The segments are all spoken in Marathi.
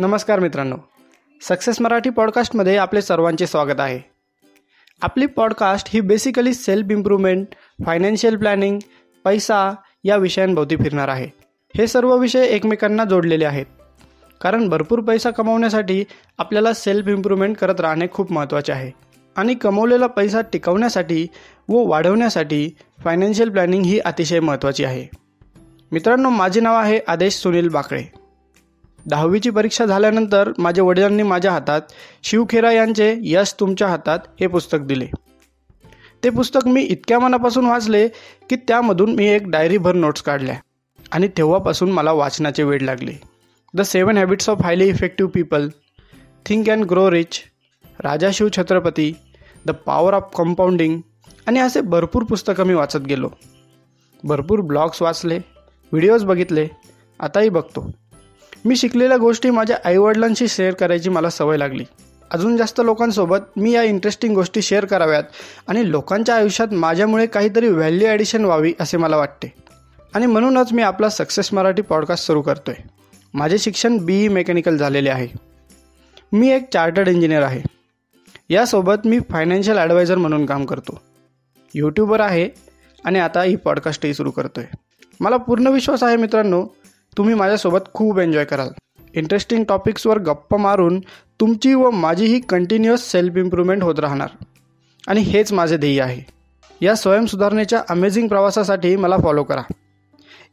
नमस्कार मित्रांनो. सक्सेस मराठी पॉडकास्टमध्ये आपले सर्वांचे स्वागत आहे. आपली पॉडकास्ट ही basically self improvement financial planning पैसा या विषयांभोवती फिरणार आहे. हे सर्व विषय एकमेकांना जोडलेले आहेत. कारण भरपूर पैसा कमावण्यासाठी आपल्याला सेल्फ इम्प्रूव्हमेंट करत राहणे खूप महत्त्वाचे आहे. आणि कमवलेला पैसा टिकवण्यासाठी व वाढवण्यासाठी फायनान्शियल प्लॅनिंग ही अतिशय महत्त्वाची आहे. मित्रांनो माझे नाव आहे आदेश सुनील बाकळे. दहावीची परीक्षा झाल्यानंतर माझ्या वडिलांनी माझ्या हातात शिवखेरा यांचे यश तुमच्या हातात हे पुस्तक दिले. ते पुस्तक मी इतक्या मनापासून वाचले की त्यामधून मी एक डायरीभर नोट्स काढल्या आणि तेव्हापासून मला वाचनाचे वेळ लागले. The seven habits of highly effective people think and grow rich Raja Shiv Chhatrapati the power of compounding आणि असे भरपूर पुस्तकं मी वाचत गेलो. भरपूर ब्लॉग्स वाचले व्हिडिओज बघितले आताही बघतो. मी शिकलेल्या गोष्टी माझ्या आईवडिलांशी शेअर करायची मला सवय लागली. अजून जास्त लोकांसोबत मी या इंटरेस्टिंग गोष्टी शेअर कराव्यात आणि लोकांच्या आयुष्यात माझ्यामुळे काहीतरी व्हॅल्यू ॲडिशन व्हावी असे मला वाटते. आणि म्हणूनच मी आपला सक्सेस मराठी पॉडकास्ट सुरू करतो आहे माझे शिक्षण बी ई मेकॅनिकल झालेले आहे. मी एक चार्टर्ड इंजिनियर आहे. यासोबत मी फायनान्शियल ॲडवायझर म्हणून काम करतो. यूट्यूबर आहे आणि आता ही पॉडकास्टही सुरू करतो आहे मला पूर्ण विश्वास आहे मित्रांनो तुम्ही माझ्यासोबत खूप एन्जॉय कराल. इंटरेस्टिंग टॉपिक्सवर गप्पा मारून तुमची व माझीही कंटिन्युअस सेल्फ इम्प्रूव्हमेंट होत राहणार. आणि हेच माझे ध्येय आहे. या स्वयंसुधारणेच्या अमेझिंग प्रवासासाठी मला फॉलो करा.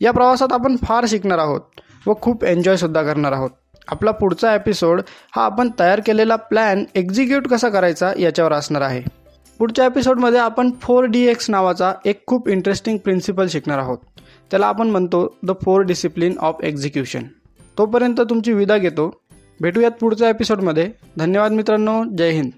या प्रवासात आपण फार शिकणार आहोत व खूप एन्जॉयसुद्धा करणार आहोत. आपला पुढचा एपिसोड हा आपण तयार केलेला प्लॅन एक्झिक्यूट कसा करायचा याच्यावर असणार आहे. पुढच्या एपिसोडमध्ये आपण फोर डी एक्स नावाचा एक खूप इंटरेस्टिंग प्रिन्सिपल शिकणार आहोत. त्याला आपण म्हणतो the four discipline of execution तोपर्यंत तुमची विदा घेतो. भेटूयात पुढच्या एपिसोडमध्ये धन्यवाद मित्रांनो. जय हिंद.